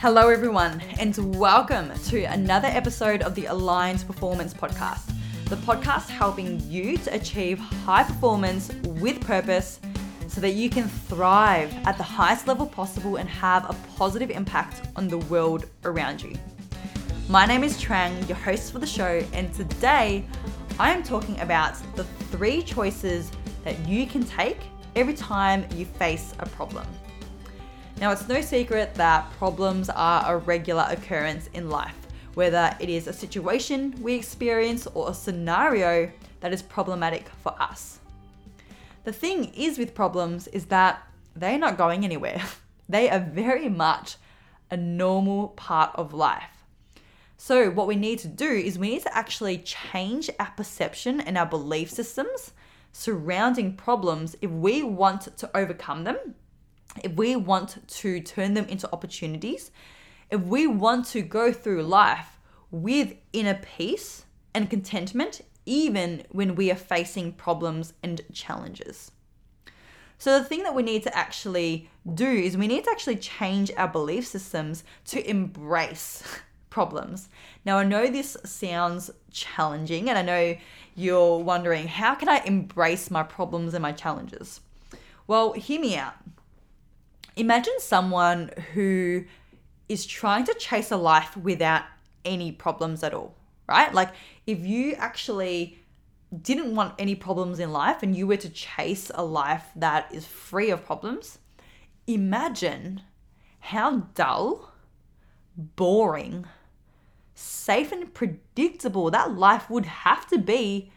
Hello, everyone, and welcome to another episode of the Aligned Performance Podcast, the podcast helping you to achieve high performance with purpose so that you can thrive at the highest level possible and have a positive impact on the world around you. My name is Trang, your host for the show, and today I am talking about the three choices that you can take every time you face a problem. Now, it's no secret that problems are a regular occurrence in life, whether it is a situation we experience or a scenario that is problematic for us. The thing is with problems is that they're not going anywhere. They are very much a normal part of life. So, what we need to do is we need to actually change our perception and our belief systems surrounding problems if we want to overcome them if we want to turn them into opportunities, if we want to go through life with inner peace and contentment, even when we are facing problems and challenges. So, the thing that we need to actually do is we need to actually change our belief systems to embrace problems. Now, I know this sounds challenging, and I know you're wondering how can I embrace my problems and my challenges? Well, hear me out imagine someone who is trying to chase a life without any problems at all, right? Like if you actually didn't want any problems in life and you were to chase a life that is free of problems, imagine how dull, boring, safe, and predictable that life would have to be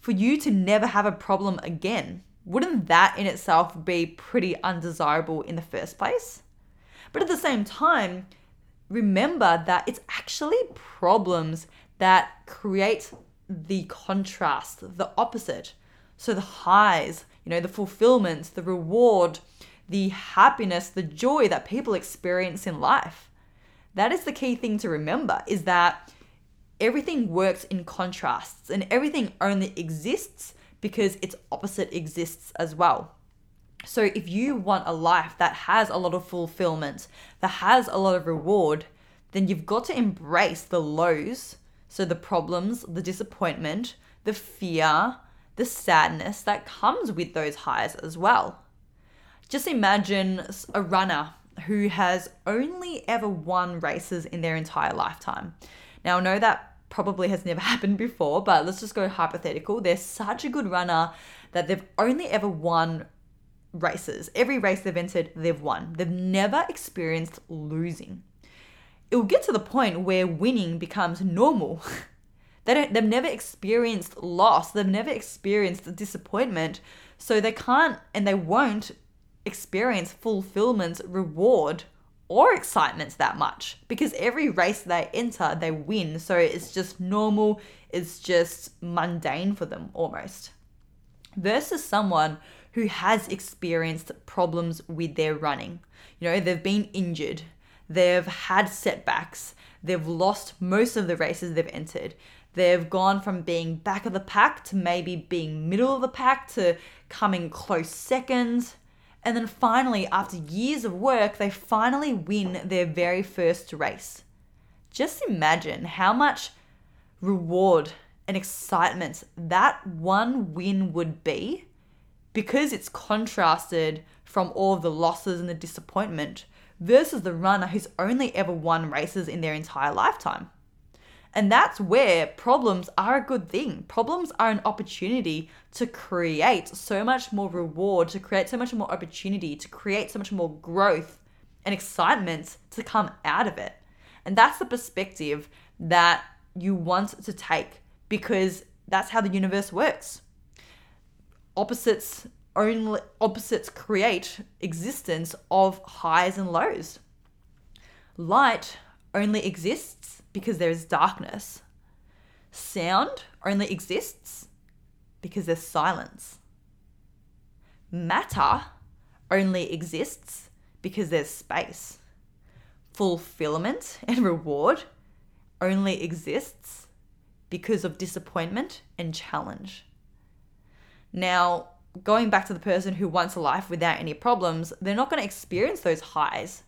for you to never have a problem again wouldn't that in itself be pretty undesirable in the first place? But at the same time, remember that it's actually problems that create the contrast, the opposite. So the highs, you know, the fulfillment, the reward, the happiness, the joy that people experience in life. That is the key thing to remember is that everything works in contrasts and everything only exists because its opposite exists as well. So if you want a life that has a lot of fulfillment, that has a lot of reward, then you've got to embrace the lows, so the problems, the disappointment, the fear, the sadness that comes with those highs as well. Just imagine a runner who has only ever won races in their entire lifetime. Now, I know that probably has never happened before, but let's just go hypothetical. They're such a good runner that they've only ever won races. Every race they've entered, they've won. They've never experienced losing. It will get to the point where winning becomes normal. they don't, they've never experienced loss. They've never experienced disappointment. So they can't and they won't experience fulfillment, reward, or excitement that much because every race they enter, they win. So it's just normal, it's just mundane for them almost. Versus someone who has experienced problems with their running. You know, they've been injured, they've had setbacks, they've lost most of the races they've entered. They've gone from being back of the pack to maybe being middle of the pack to coming close second and then finally, after years of work, they finally win their very first race. Just imagine how much reward and excitement that one win would be because it's contrasted from all the losses and the disappointment versus the runner who's only ever won races in their entire lifetime. And that's where problems are a good thing. Problems are an opportunity to create so much more reward, to create so much more opportunity, to create so much more growth and excitement to come out of it. And that's the perspective that you want to take because that's how the universe works. Opposites only opposites create existence of highs and lows. Light only exists because there is darkness. Sound only exists because there's silence. Matter only exists because there's space. Fulfillment and reward only exists because of disappointment and challenge. Now, going back to the person who wants a life without any problems, they're not going to experience those highs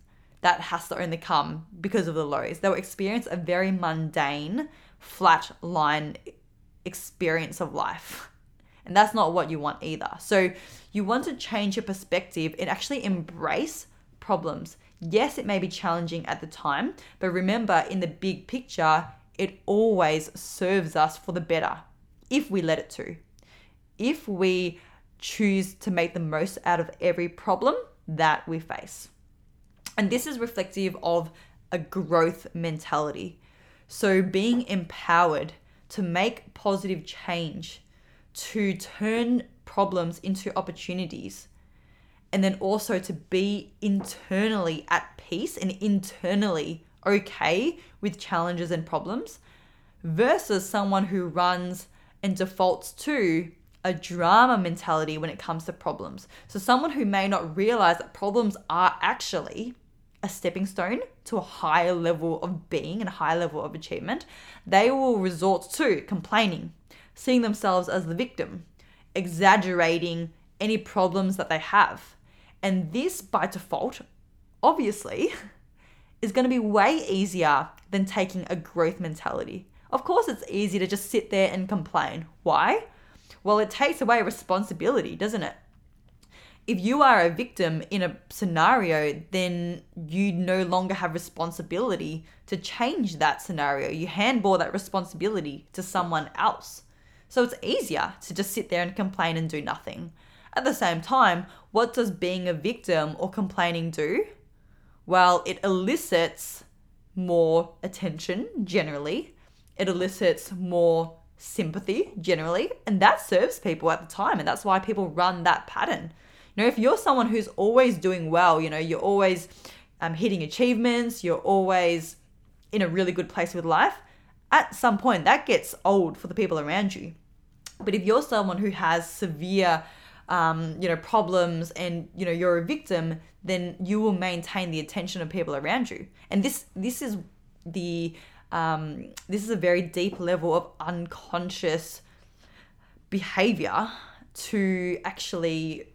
that has to only come because of the lows. They'll experience a very mundane, flat line experience of life. And that's not what you want either. So you want to change your perspective and actually embrace problems. Yes, it may be challenging at the time, but remember in the big picture, it always serves us for the better if we let it to. If we choose to make the most out of every problem that we face. And this is reflective of a growth mentality. So, being empowered to make positive change, to turn problems into opportunities, and then also to be internally at peace and internally okay with challenges and problems, versus someone who runs and defaults to a drama mentality when it comes to problems. So, someone who may not realize that problems are actually a stepping stone to a higher level of being and a higher level of achievement, they will resort to complaining, seeing themselves as the victim, exaggerating any problems that they have. And this, by default, obviously, is going to be way easier than taking a growth mentality. Of course, it's easy to just sit there and complain. Why? Well, it takes away responsibility, doesn't it? If you are a victim in a scenario, then you no longer have responsibility to change that scenario. You handball that responsibility to someone else. So it's easier to just sit there and complain and do nothing. At the same time, what does being a victim or complaining do? Well, it elicits more attention generally, it elicits more sympathy generally, and that serves people at the time, and that's why people run that pattern. Know, if you're someone who's always doing well, you know, you're always um, hitting achievements, you're always in a really good place with life, at some point that gets old for the people around you. But if you're someone who has severe, um, you know, problems and you know you're a victim, then you will maintain the attention of people around you. And this this is the um, this is a very deep level of unconscious behavior to actually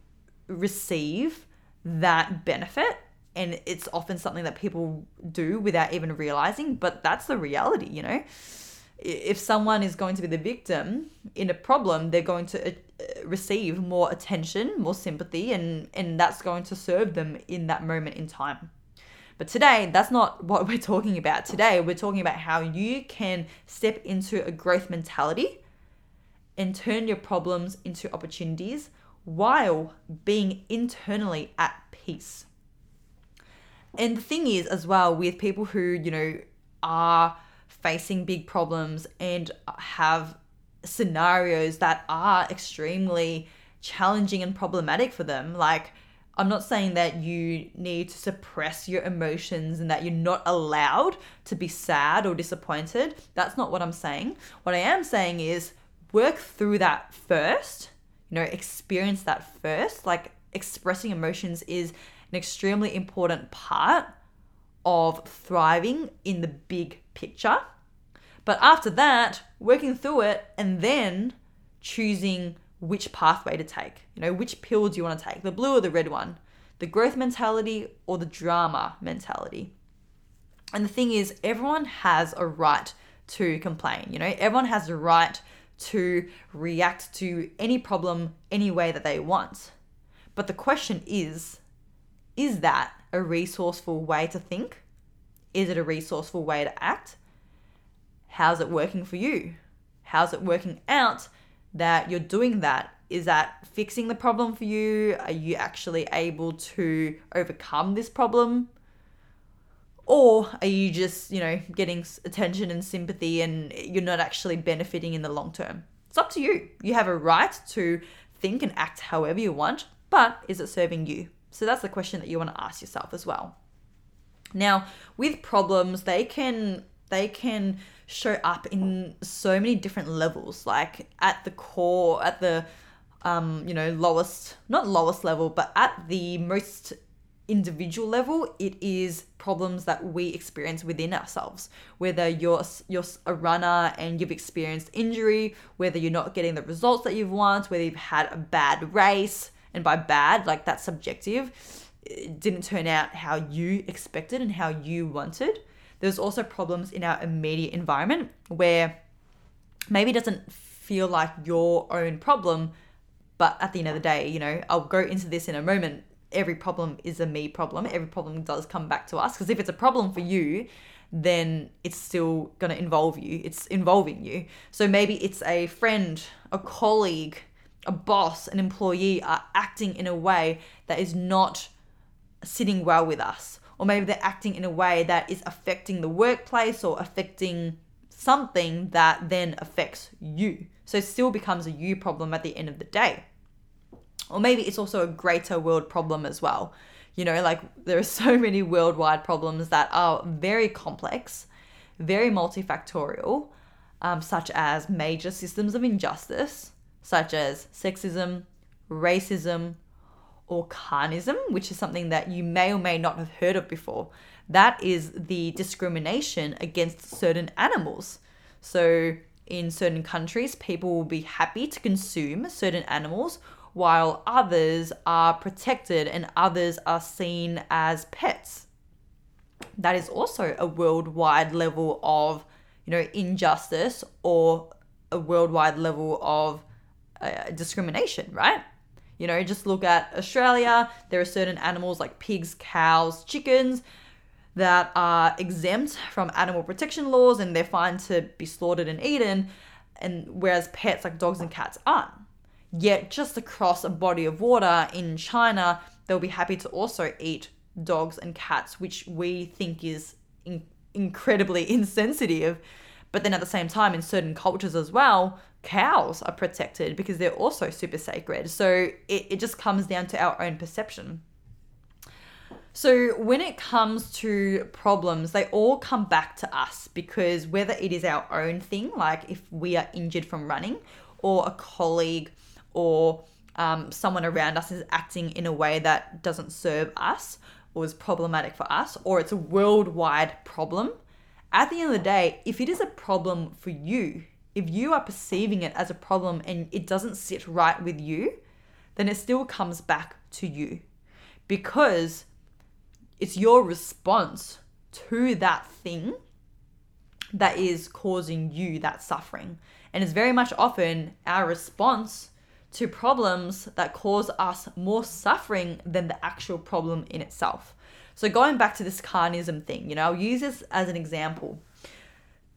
receive that benefit and it's often something that people do without even realizing but that's the reality you know if someone is going to be the victim in a problem they're going to uh, receive more attention more sympathy and and that's going to serve them in that moment in time but today, that's not what we're talking about. Today, we're talking about how you can step into a growth mentality and turn your problems into opportunities while being internally at peace. And the thing is, as well, with people who, you know, are facing big problems and have scenarios that are extremely challenging and problematic for them, like I'm not saying that you need to suppress your emotions and that you're not allowed to be sad or disappointed. That's not what I'm saying. What I am saying is work through that first, you know, experience that first. Like expressing emotions is an extremely important part of thriving in the big picture. But after that, working through it and then choosing which pathway to take. You know, which pill do you want to take, the blue or the red one? The growth mentality or the drama mentality? And the thing is, everyone has a right to complain. You know, everyone has a right to react to any problem any way that they want. But the question is is that a resourceful way to think? Is it a resourceful way to act? How's it working for you? How's it working out that you're doing that? Is that fixing the problem for you? Are you actually able to overcome this problem? Or are you just, you know, getting attention and sympathy and you're not actually benefiting in the long term? It's up to you. You have a right to think and act however you want, but is it serving you? So that's the question that you want to ask yourself as well. Now, with problems, they can they can show up in so many different levels like at the core at the um you know lowest not lowest level but at the most individual level it is problems that we experience within ourselves whether you're you're a runner and you've experienced injury whether you're not getting the results that you've want whether you've had a bad race and by bad like that's subjective it didn't turn out how you expected and how you wanted. There's also problems in our immediate environment where maybe it doesn't feel like your own problem, but at the end of the day, you know, I'll go into this in a moment. Every problem is a me problem. Every problem does come back to us because if it's a problem for you, then it's still going to involve you. It's involving you. So maybe it's a friend, a colleague, a boss, an employee are acting in a way that is not sitting well with us. Or maybe they're acting in a way that is affecting the workplace or affecting something that then affects you. So it still becomes a you problem at the end of the day. Or maybe it's also a greater world problem as well. You know, like there are so many worldwide problems that are very complex, very multifactorial, um, such as major systems of injustice, such as sexism, racism, or carnism, which is something that you may or may not have heard of before. That is the discrimination against certain animals. So, in certain countries, people will be happy to consume certain animals while others are protected and others are seen as pets. That is also a worldwide level of, you know, injustice or a worldwide level of uh, discrimination, right? You know, just look at Australia. There are certain animals like pigs, cows, chickens that are exempt from animal protection laws and they're fine to be slaughtered and eaten, and whereas pets like dogs and cats aren't. Yet, just across a body of water in China, they'll be happy to also eat dogs and cats, which we think is in- incredibly insensitive. But then at the same time, in certain cultures as well, cows are protected because they're also super sacred. So it, it just comes down to our own perception. So when it comes to problems, they all come back to us because whether it is our own thing, like if we are injured from running, or a colleague or um, someone around us is acting in a way that doesn't serve us or is problematic for us, or it's a worldwide problem. At the end of the day, if it is a problem for you, if you are perceiving it as a problem and it doesn't sit right with you, then it still comes back to you because it's your response to that thing that is causing you that suffering. And it's very much often our response to problems that cause us more suffering than the actual problem in itself. So, going back to this carnism thing, you know, I'll use this as an example.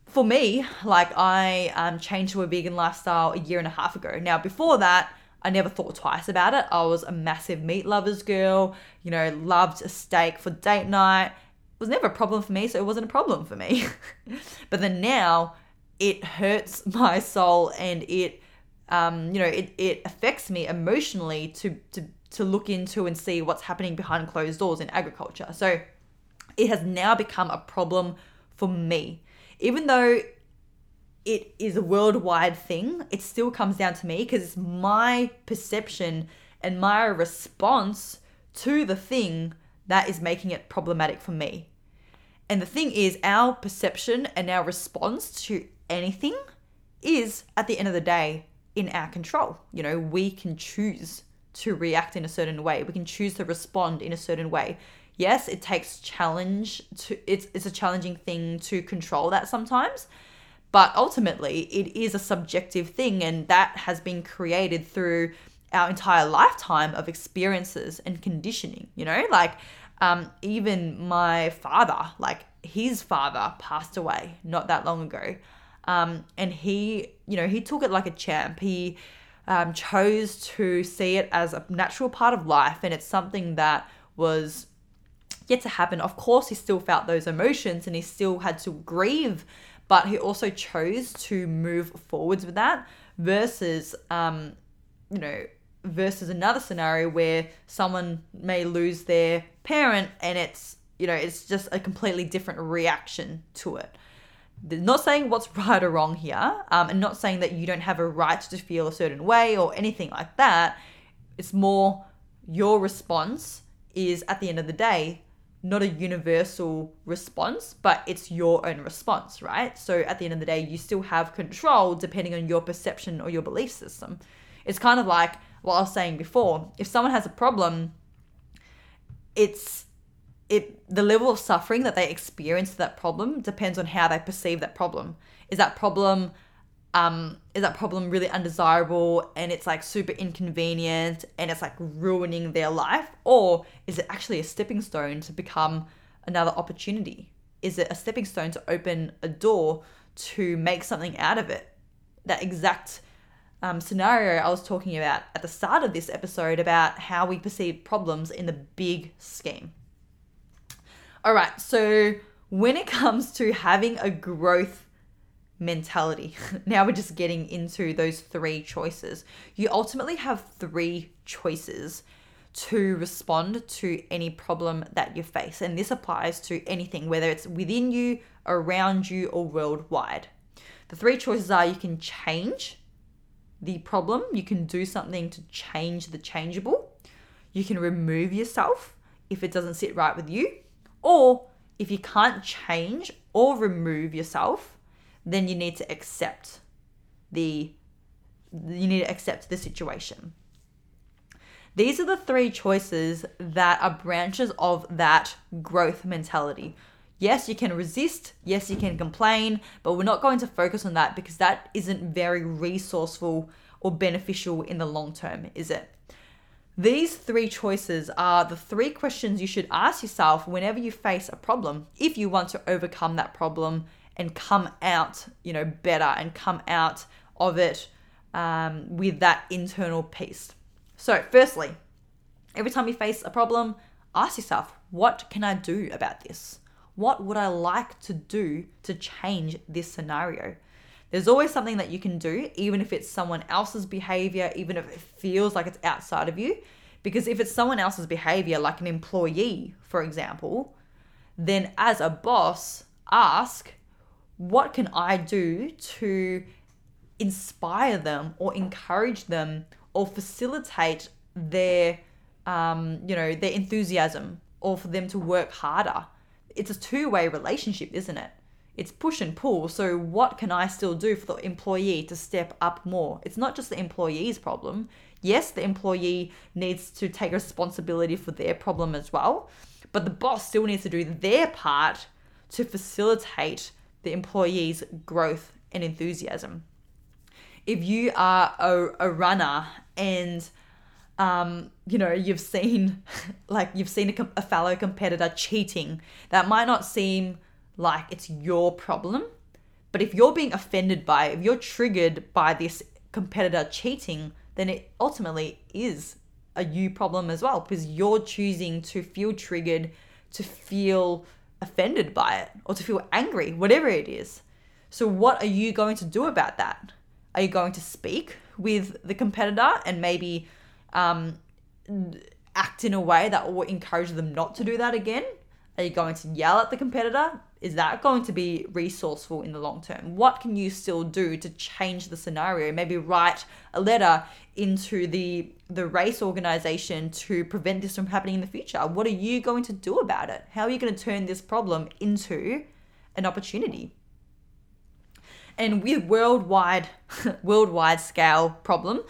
For me, like I um, changed to a vegan lifestyle a year and a half ago. Now, before that, I never thought twice about it. I was a massive meat lovers girl, you know, loved a steak for date night. It was never a problem for me, so it wasn't a problem for me. but then now it hurts my soul and it um, you know, it, it affects me emotionally to, to, to look into and see what's happening behind closed doors in agriculture. So it has now become a problem for me. Even though it is a worldwide thing, it still comes down to me because it's my perception and my response to the thing that is making it problematic for me. And the thing is, our perception and our response to anything is, at the end of the day, in our control. You know, we can choose to react in a certain way. We can choose to respond in a certain way. Yes, it takes challenge to it's it's a challenging thing to control that sometimes. But ultimately, it is a subjective thing and that has been created through our entire lifetime of experiences and conditioning, you know? Like um even my father, like his father passed away not that long ago. Um, and he, you know, he took it like a champ. He um, chose to see it as a natural part of life, and it's something that was yet to happen. Of course, he still felt those emotions and he still had to grieve, but he also chose to move forwards with that versus, um, you know, versus another scenario where someone may lose their parent and it's, you know, it's just a completely different reaction to it not saying what's right or wrong here, um, and not saying that you don't have a right to feel a certain way or anything like that. It's more your response is at the end of the day not a universal response, but it's your own response, right? So at the end of the day, you still have control depending on your perception or your belief system. It's kind of like what I was saying before if someone has a problem, it's it the level of suffering that they experience that problem depends on how they perceive that problem. Is that problem um is that problem really undesirable and it's like super inconvenient and it's like ruining their life or is it actually a stepping stone to become another opportunity? Is it a stepping stone to open a door to make something out of it? That exact um, scenario I was talking about at the start of this episode about how we perceive problems in the big scheme. All right, so when it comes to having a growth mentality, now we're just getting into those three choices. You ultimately have three choices to respond to any problem that you face. And this applies to anything, whether it's within you, around you, or worldwide. The three choices are you can change the problem, you can do something to change the changeable, you can remove yourself if it doesn't sit right with you, or if you can't change or remove yourself, then you need to accept the you need to accept the situation. These are the three choices that are branches of that growth mentality. Yes, you can resist. Yes, you can complain, but we're not going to focus on that because that isn't very resourceful or beneficial in the long term, is it? These three choices are the three questions you should ask yourself whenever you face a problem if you want to overcome that problem and come out, you know, better and come out of it um, with that internal peace. So, firstly, every time you face a problem, ask yourself, what can I do about this? What would I like to do to change this scenario? There's always something that you can do, even if it's someone else's behavior, even if it feels like it's outside of you. Because if it's someone else's behavior, like an employee, for example, then as a boss, ask, what can I do to inspire them or encourage them or facilitate their, um, you know, their enthusiasm or for them to work harder? It's a two way relationship, isn't it? It's push and pull. So, what can I still do for the employee to step up more? It's not just the employee's problem. Yes, the employee needs to take responsibility for their problem as well, but the boss still needs to do their part to facilitate the employee's growth and enthusiasm. If you are a, a runner and um, you know, you've seen like you've seen a, a fellow competitor cheating, that might not seem like it's your problem. But if you're being offended by if you're triggered by this competitor cheating, then it ultimately is a you problem as well because you're choosing to feel triggered, to feel offended by it, or to feel angry, whatever it is. So, what are you going to do about that? Are you going to speak with the competitor and maybe um, act in a way that will encourage them not to do that again? Are you going to yell at the competitor? Is that going to be resourceful in the long term? What can you still do to change the scenario? Maybe write a letter into the the race organization to prevent this from happening in the future. What are you going to do about it? How are you going to turn this problem into an opportunity? And with worldwide worldwide scale problem,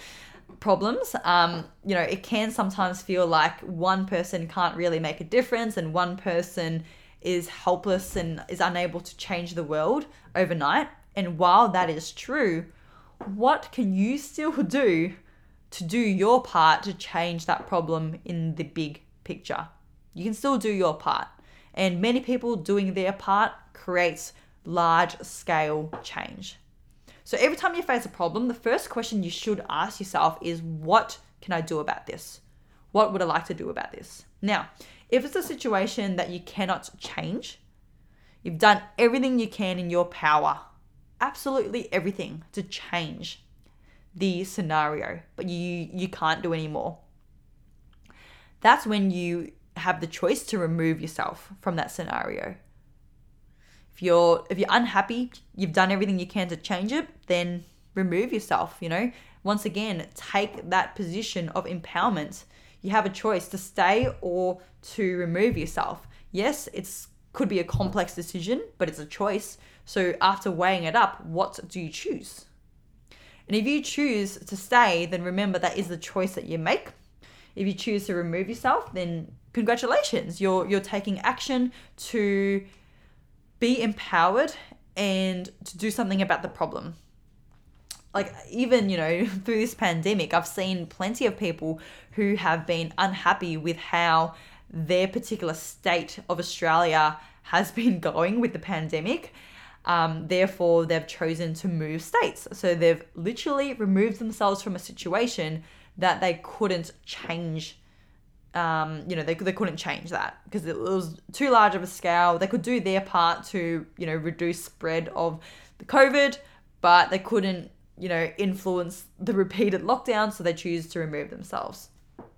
problems. Um, you know, it can sometimes feel like one person can't really make a difference and one person is helpless and is unable to change the world overnight. And while that is true, what can you still do to do your part to change that problem in the big picture? You can still do your part. And many people doing their part creates large scale change. So every time you face a problem, the first question you should ask yourself is what can I do about this? What would I like to do about this? Now, if it's a situation that you cannot change, you've done everything you can in your power, absolutely everything to change the scenario, but you you can't do any more. That's when you have the choice to remove yourself from that scenario. If you're if you're unhappy, you've done everything you can to change it, then remove yourself, you know? Once again, take that position of empowerment. You have a choice to stay or to remove yourself. Yes, it's could be a complex decision, but it's a choice. So after weighing it up, what do you choose? And if you choose to stay, then remember that is the choice that you make. If you choose to remove yourself, then congratulations, you're you're taking action to be empowered and to do something about the problem. Like even, you know, through this pandemic, I've seen plenty of people who have been unhappy with how their particular state of Australia has been going with the pandemic. Um, therefore, they've chosen to move states. So they've literally removed themselves from a situation that they couldn't change. Um, you know, they, they couldn't change that because it was too large of a scale. They could do their part to, you know, reduce spread of the COVID, but they couldn't, you know, influence the repeated lockdown. So they choose to remove themselves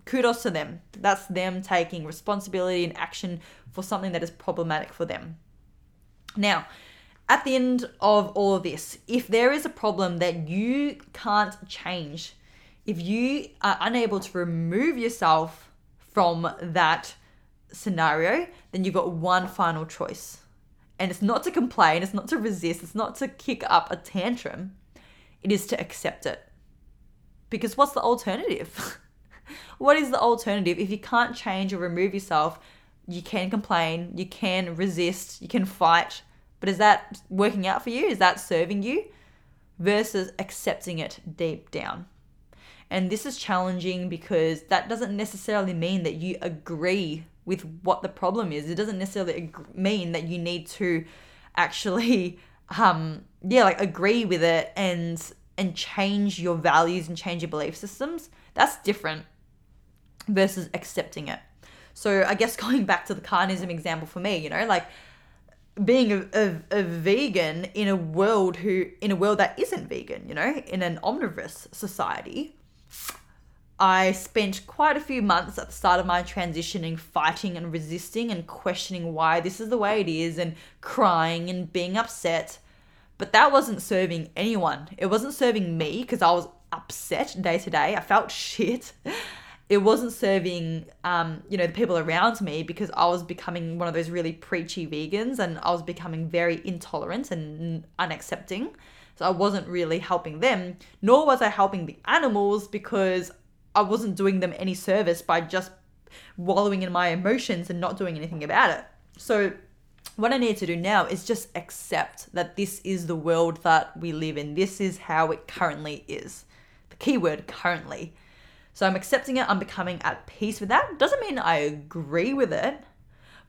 kudos to them. That's them taking responsibility and action for something that is problematic for them. Now, at the end of all of this, if there is a problem that you can't change, if you are unable to remove yourself from that scenario, then you've got one final choice. And it's not to complain, it's not to resist, it's not to kick up a tantrum, it is to accept it. Because what's the alternative? what is the alternative? If you can't change or remove yourself, you can complain, you can resist, you can fight. But is that working out for you? Is that serving you? Versus accepting it deep down. And this is challenging because that doesn't necessarily mean that you agree with what the problem is. It doesn't necessarily mean that you need to actually um yeah, like agree with it and and change your values and change your belief systems. That's different versus accepting it. So I guess going back to the carnism example for me, you know, like being a, a, a, vegan in a world who in a world that isn't vegan, you know, in an omnivorous society. I spent quite a few months at the start of my transitioning fighting and resisting and questioning why this is the way it is and crying and being upset. But that wasn't serving anyone. It wasn't serving me because I was upset day to day. I felt shit it wasn't serving um, you know the people around me because I was becoming one of those really preachy vegans and I was becoming very intolerant and unaccepting. So I wasn't really helping them, nor was I helping the animals because I wasn't doing them any service by just wallowing in my emotions and not doing anything about it. So what I need to do now is just accept that this is the world that we live in. This is how it currently is. The keyword currently so I'm accepting it, I'm becoming at peace with that. Doesn't mean I agree with it,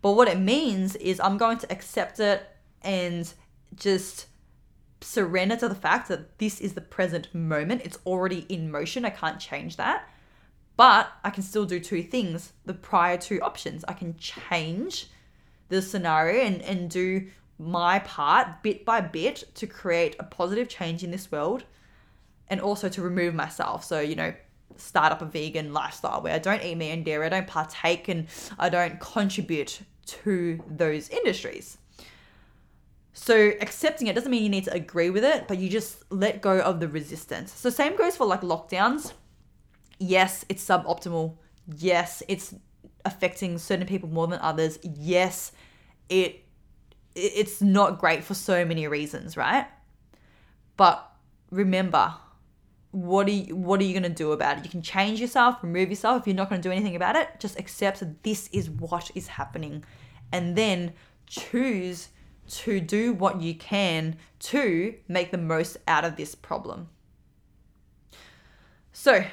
but what it means is I'm going to accept it and just surrender to the fact that this is the present moment. It's already in motion. I can't change that. But I can still do two things the prior two options. I can change the scenario and, and do my part bit by bit to create a positive change in this world and also to remove myself. So, you know, start up a vegan lifestyle where I don't eat meat and dairy, I don't partake and I don't contribute to those industries. So accepting it doesn't mean you need to agree with it, but you just let go of the resistance. So same goes for like lockdowns. Yes, it's suboptimal. Yes, it's affecting certain people more than others. Yes, it it's not great for so many reasons, right? But remember, what are you, what are you going to do about it? You can change yourself, remove yourself. If you're not going to do anything about it, just accept that this is what is happening, and then choose to do what you can to make the most out of this problem. So,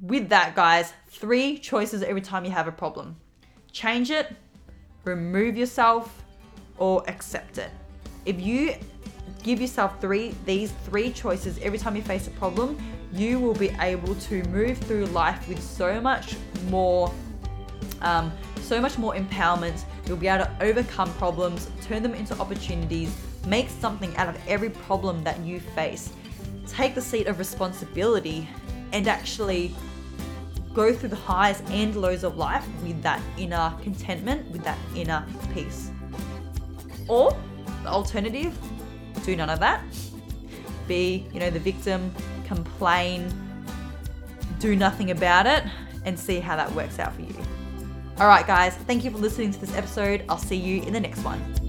with that, guys, three choices every time you have a problem change it, remove yourself, or accept it. If you give yourself three these three choices every time you face a problem, you will be able to move through life with so much more um, so much more empowerment. You'll be able to overcome problems, turn them into opportunities, make something out of every problem that you face. Take the seat of responsibility and actually go through the highs and lows of life with that inner contentment, with that inner peace. Or the alternative, do none of that. Be, you know, the victim, complain, do nothing about it, and see how that works out for you. All right, guys, thank you for listening to this episode. I'll see you in the next one.